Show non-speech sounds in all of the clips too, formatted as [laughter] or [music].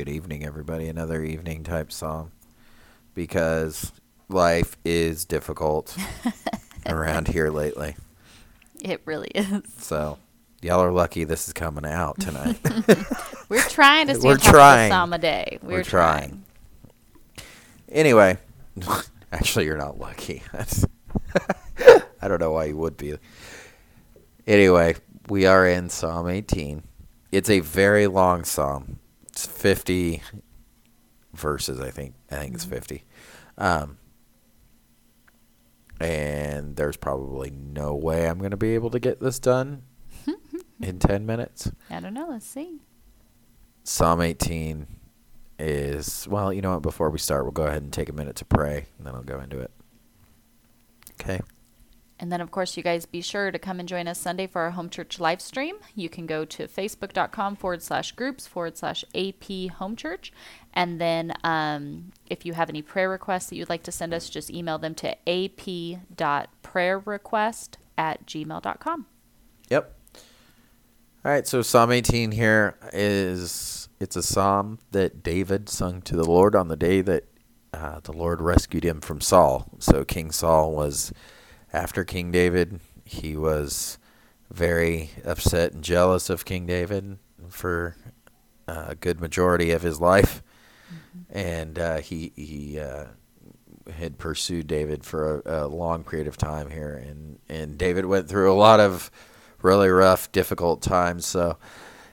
Good evening, everybody. Another evening type song because life is difficult [laughs] around here lately. It really is. So, y'all are lucky this is coming out tonight. [laughs] We're trying to [laughs] stay We're trying. the psalm a day. We're, We're trying. anyway, actually, you're not lucky. I don't know why you would be. Anyway, we are in Psalm 18. It's a very long psalm. It's 50 verses, I think. I think it's 50. Um, and there's probably no way I'm going to be able to get this done [laughs] in 10 minutes. I don't know. Let's see. Psalm 18 is, well, you know what? Before we start, we'll go ahead and take a minute to pray, and then I'll go into it. Okay. And then, of course, you guys be sure to come and join us Sunday for our home church live stream. You can go to facebook.com forward slash groups forward slash AP home church. And then, um, if you have any prayer requests that you'd like to send us, just email them to ap.prayerrequest at gmail.com. Yep. All right, so Psalm 18 here is it's a psalm that David sung to the Lord on the day that uh, the Lord rescued him from Saul. So King Saul was after King David. He was very upset and jealous of King David for uh, a good majority of his life, and uh, he he uh, had pursued David for a, a long period of time here, and and David went through a lot of really rough, difficult times. So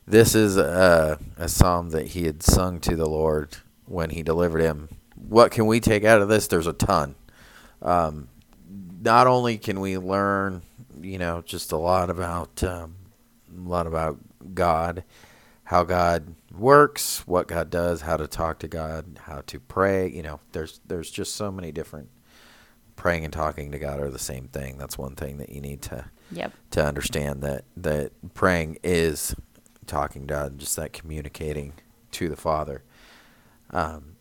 this is a, a psalm that he had sung to the Lord when he delivered him. What can we take out of this? There's a ton. Um, not only can we learn, you know, just a lot about um, a lot about God, how God works, what God does, how to talk to God, how to pray. You know, there's there's just so many different. Praying and talking to God are the same thing. That's one thing that you need to Yep. to understand that that praying is talking to God, just that communicating to the Father. Um,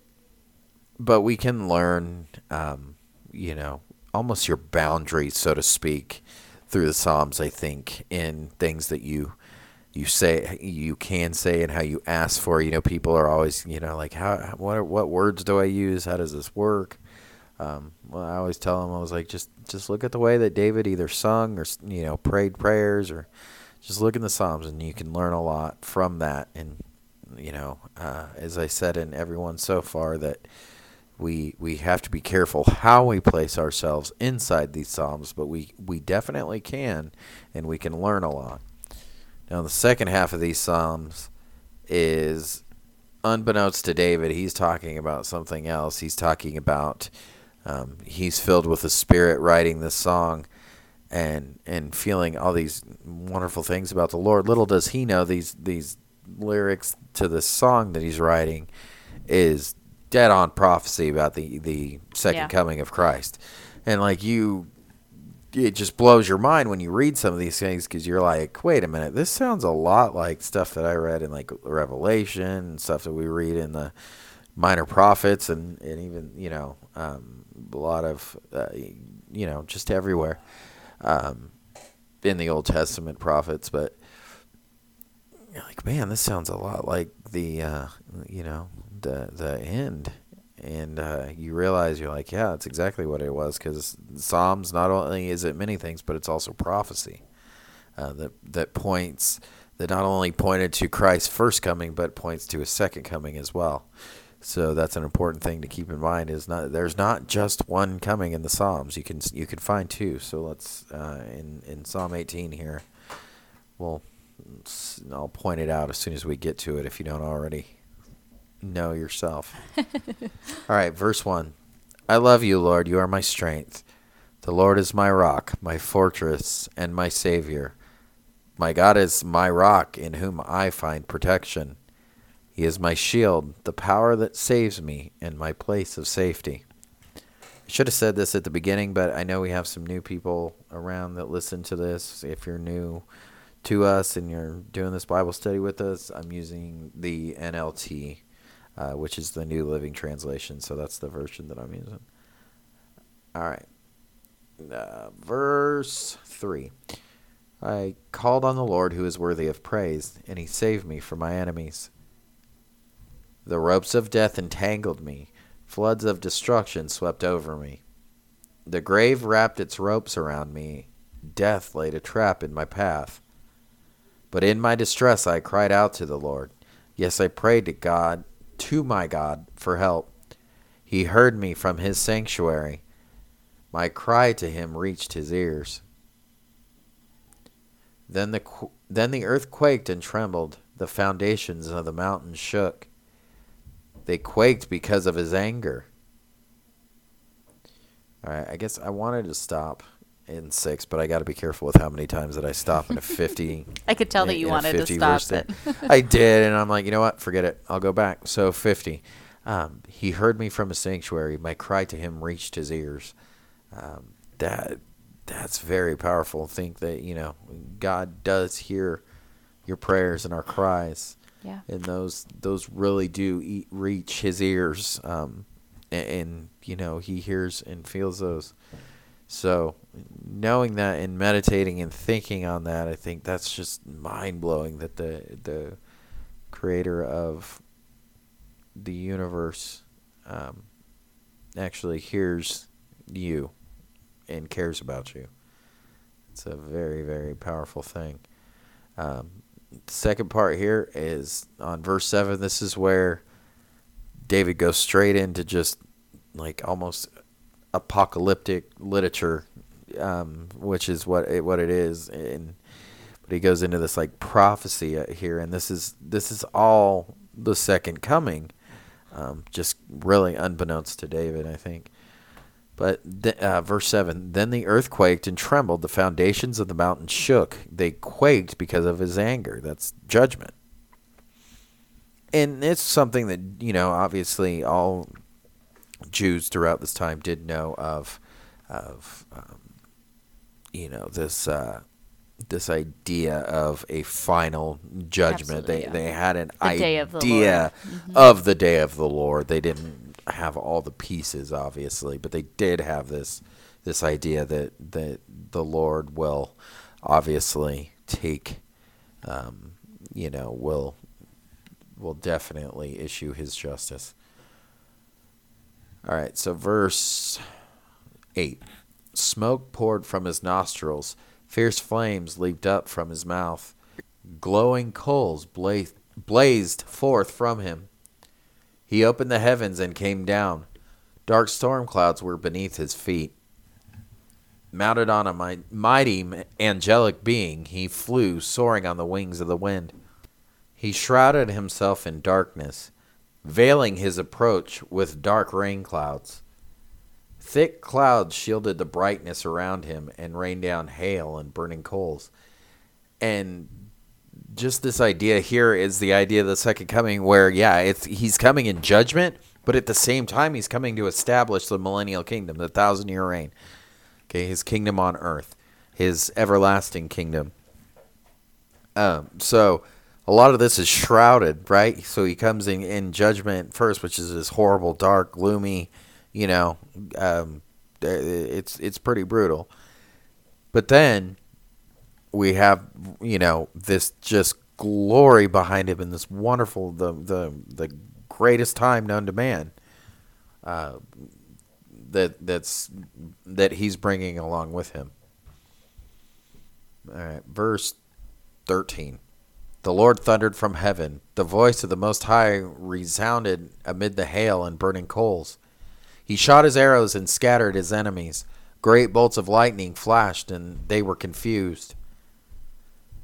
but we can learn, um, you know, almost your boundary, so to speak, through the Psalms. I think in things that you you say you can say and how you ask for. You know, people are always, you know, like how what what words do I use? How does this work? Um, well, I always tell them I was like, just just look at the way that David either sung or you know prayed prayers or just look in the Psalms and you can learn a lot from that. And you know, uh, as I said in everyone so far, that we we have to be careful how we place ourselves inside these Psalms, but we we definitely can, and we can learn a lot. Now, the second half of these Psalms is unbeknownst to David, he's talking about something else. He's talking about um, he's filled with the Spirit writing this song and and feeling all these wonderful things about the Lord. Little does he know these these lyrics to this song that he's writing is dead on prophecy about the the second Yeah. coming of Christ. And like you it just blows your mind when you read some of these things because you're like, wait a minute, this sounds a lot like stuff that I read in like Revelation and stuff that we read in the minor prophets and, and even, you know, um, a lot of, uh, you know, just everywhere um, in the Old Testament prophets. But like, man, this sounds a lot like the, uh, you know, the, the end and uh, you realize you're like, yeah, that's exactly what it was. Because Psalms not only is it many things, but it's also prophecy uh, that that points that not only pointed to Christ's first coming, but points to his second coming as well. So that's an important thing to keep in mind. Is not there's not just one coming in the Psalms. You can you can find two. So let's uh, in in Psalm 18 here. Well, I'll point it out as soon as we get to it. If you don't already know yourself. [laughs] All right, verse 1. I love you, Lord. You are my strength. The Lord is my rock, my fortress, and my Savior. My God is my rock in whom I find protection. He is my shield, the power that saves me, and my place of safety. I should have said this at the beginning, but I know we have some new people around that listen to this. If you're new to us and you're doing this Bible study with us, I'm using the NLT, uh, which is the New Living Translation. So that's the version that I'm using. All right. Uh, verse 3. I called on the Lord who is worthy of praise, and he saved me from my enemies. The ropes of death entangled me, floods of destruction swept over me. The grave wrapped its ropes around me, death laid a trap in my path. But in my distress I cried out to the Lord. Yes, I prayed to God, to my God, for help. He heard me from his sanctuary. My cry to him reached his ears. Then the, then the earth quaked and trembled. The foundations of the mountains shook. They quaked because of his anger. All right, I guess I wanted to stop in six, but I got to be careful with how many times that I stop in a [laughs] 50. I could tell in- that you wanted to 50 stop it. I [laughs] did, and I'm like, you know what? Forget it. I'll go back. So 50. Um, he heard me from a sanctuary. My cry to him reached his ears. Um, that that's very powerful. Think that you know God does hear your prayers and our cries Yeah. and those those really do e- reach his ears um and, and you know he hears and feels those so knowing that and meditating and thinking on that i think that's just mind-blowing that the the creator of the universe um actually hears you and cares about you. It's a very very powerful thing. Um, second part here is on verse 7 this is where david goes straight into just like almost apocalyptic literature um, which is what it, what it is and but he goes into this like prophecy uh, here and this is this is all the second coming um, just really unbeknownst to david i think but th- uh, verse 7 Then the earth quaked and trembled, the foundations of the mountains shook. They quaked because of his anger. That's judgment. And it's something that, you know, obviously all Jews throughout this time did know of, of um, you know, this. Uh, this idea of a final judgment. Absolutely, they yeah. they had an The day of the idea Lord. of the day of the Lord. They didn't have all the pieces, obviously, but they did have this this idea that that the Lord will obviously take, um, you know, will will definitely issue His justice. All right, so verse eight: smoke poured from his nostrils, fierce flames leaped up from his mouth, glowing coals blazed forth from him. He opened the heavens and came down. Dark storm clouds were beneath his feet. Mounted on a mighty angelic being, he flew, soaring on the wings of the wind. He shrouded himself in darkness, veiling his approach with dark rain clouds. Thick clouds shielded the brightness around him and rained down hail and burning coals. And just this idea here is the idea of the second coming where yeah it's he's coming in judgment but at the same time he's coming to establish the millennial kingdom the thousand year reign. Okay his kingdom on earth his everlasting kingdom. Um so a lot of this is shrouded right? So he comes in in judgment first which is this horrible dark gloomy you know um it's it's pretty brutal. But then we have you know this just glory behind him and this wonderful the the the greatest time known to man uh, that that's that he's bringing along with him. All right verse 13 the lord thundered from heaven. The voice of the most high resounded amid the hail and burning coals he shot his arrows and scattered his enemies great bolts of lightning flashed and they were confused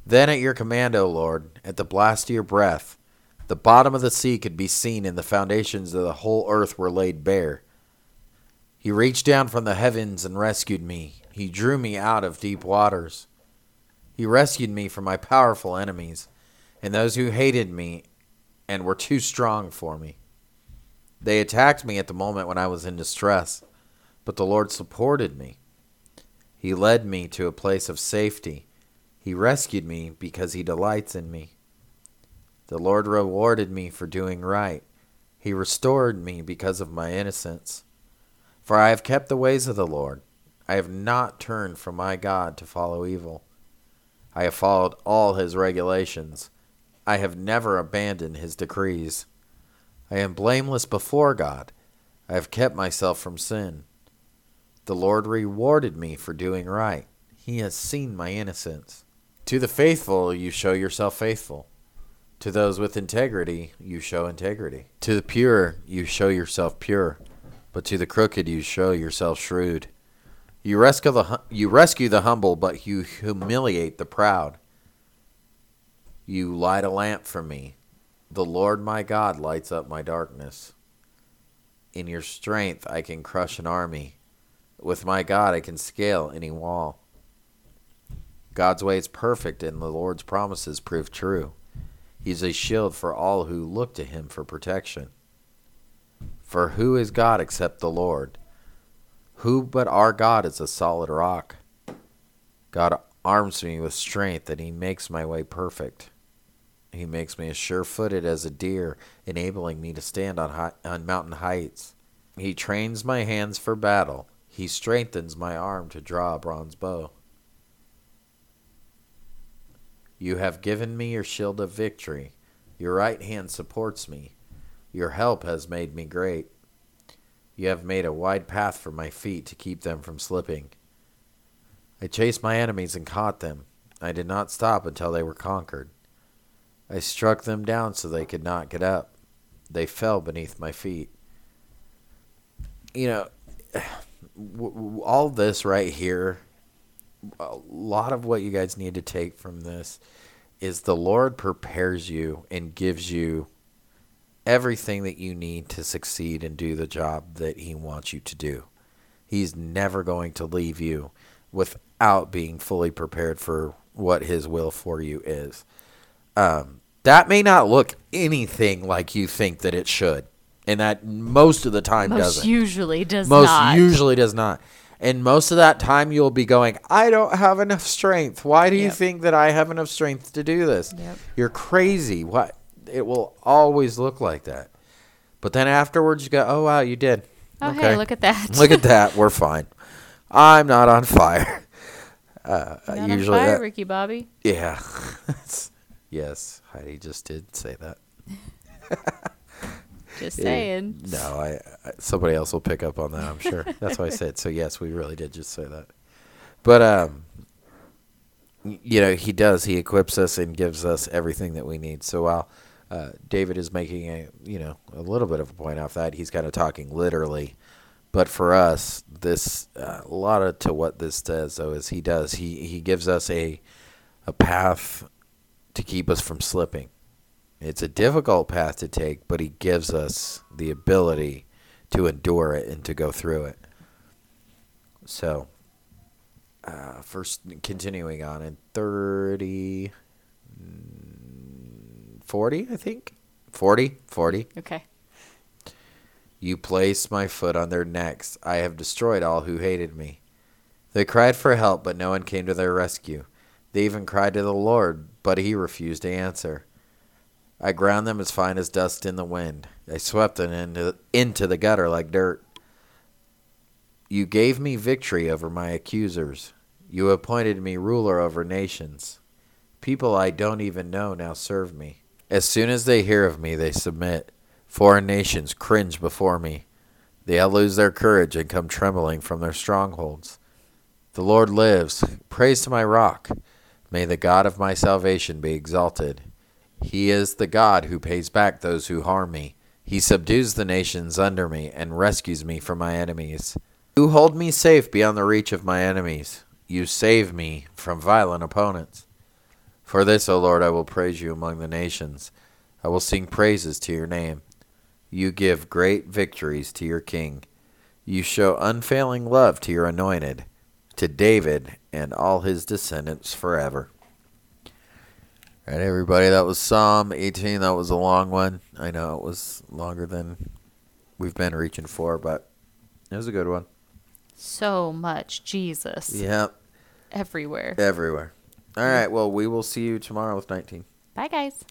then at your command, O Lord, at the blast of your breath, the bottom of the sea could be seen and the foundations of the whole earth were laid bare. He reached down from the heavens and rescued me. He drew me out of deep waters. He rescued me from my powerful enemies and those who hated me and were too strong for me. They attacked me at the moment when I was in distress, but the Lord supported me. He led me to a place of safety. He rescued me because he delights in me. The Lord rewarded me for doing right. He restored me because of my innocence. For I have kept the ways of the Lord. I have not turned from my God to follow evil. I have followed all his regulations. I have never abandoned his decrees. I am blameless before God. I have kept myself from sin. The Lord rewarded me for doing right. He has seen my innocence. To the faithful, you show yourself faithful. To those with integrity, you show integrity. To the pure, you show yourself pure. But to the crooked, you show yourself shrewd. You rescue the you rescue the humble, but you humiliate the proud. You light a lamp for me. The Lord my God lights up my darkness. In your strength, I can crush an army. With my God, I can scale any wall. God's way is perfect, and the Lord's promises prove true. He's a shield for all who look to him for protection. For who is God except the Lord? Who but our God is a solid rock? God arms me with strength, and he makes my way perfect. He makes me as sure footed as a deer, enabling me to stand on, high, on mountain heights. He trains my hands for battle. He strengthens my arm to draw a bronze bow. You have given me your shield of victory. Your right hand supports me. Your help has made me great. You have made a wide path for my feet to keep them from slipping. I chased my enemies and caught them. I did not stop until they were conquered. I struck them down so they could not get up. They fell beneath my feet. You know, [sighs] all this right here, a lot of what you guys need to take from this is the Lord prepares you and gives you everything that you need to succeed and do the job that He wants you to do. He's never going to leave you without being fully prepared for what His will for you is. Um, that may not look anything like you think that it should, and that most of the time Most doesn't. Most usually does not. most not. usually does not. And most of that time, you'll be going, I don't have enough strength. Why do you think that I have enough strength to do this? Yep. You're crazy. What? It will always look like that. But then afterwards, you go, oh, wow, you did. oh, hey, look at that. Look at that. [laughs] We're fine. I'm not on fire. Uh, Not on usually, fire, that- Ricky Bobby. yeah. [laughs] yes, Heidi just did say that. [laughs] Just saying. No, I, I somebody else will pick up on that. I'm sure. That's why I said so. Yes, we really did just say that. But um, you know, he does. He equips us and gives us everything that we need. So while uh, David is making a you know a little bit of a point off that, he's kind of talking literally. But for us, this uh, a lot of to what this does though is he does he he gives us a a path to keep us from slipping. It's a difficult path to take, but he gives us the ability to endure it and to go through it. So, uh, first, continuing on in 30, mm, 40, I think? 40? 40. Okay. You place my foot on their necks. I have destroyed all who hated me. They cried for help, but no one came to their rescue. They even cried to the Lord, but he refused to answer. I ground them as fine as dust in the wind. I swept them into, into the gutter like dirt. You gave me victory over my accusers. You appointed me ruler over nations. People I don't even know now serve me. As soon as they hear of me, they submit. Foreign nations cringe before me. They all lose their courage and come trembling from their strongholds. The Lord lives. Praise to my rock. May the God of my salvation be exalted. He is the God who pays back those who harm me. He subdues the nations under me and rescues me from my enemies. You hold me safe beyond the reach of my enemies. You save me from violent opponents. For this, O Lord, I will praise you among the nations. I will sing praises to your name. You give great victories to your king. You show unfailing love to your anointed, to David and all his descendants forever. All right, everybody, that was Psalm 18. That was a long one. I know it was longer than we've been reaching for, but it was a good one. So much Jesus Yeah, everywhere. everywhere. All right, well, we will see you tomorrow with 19. Bye, guys.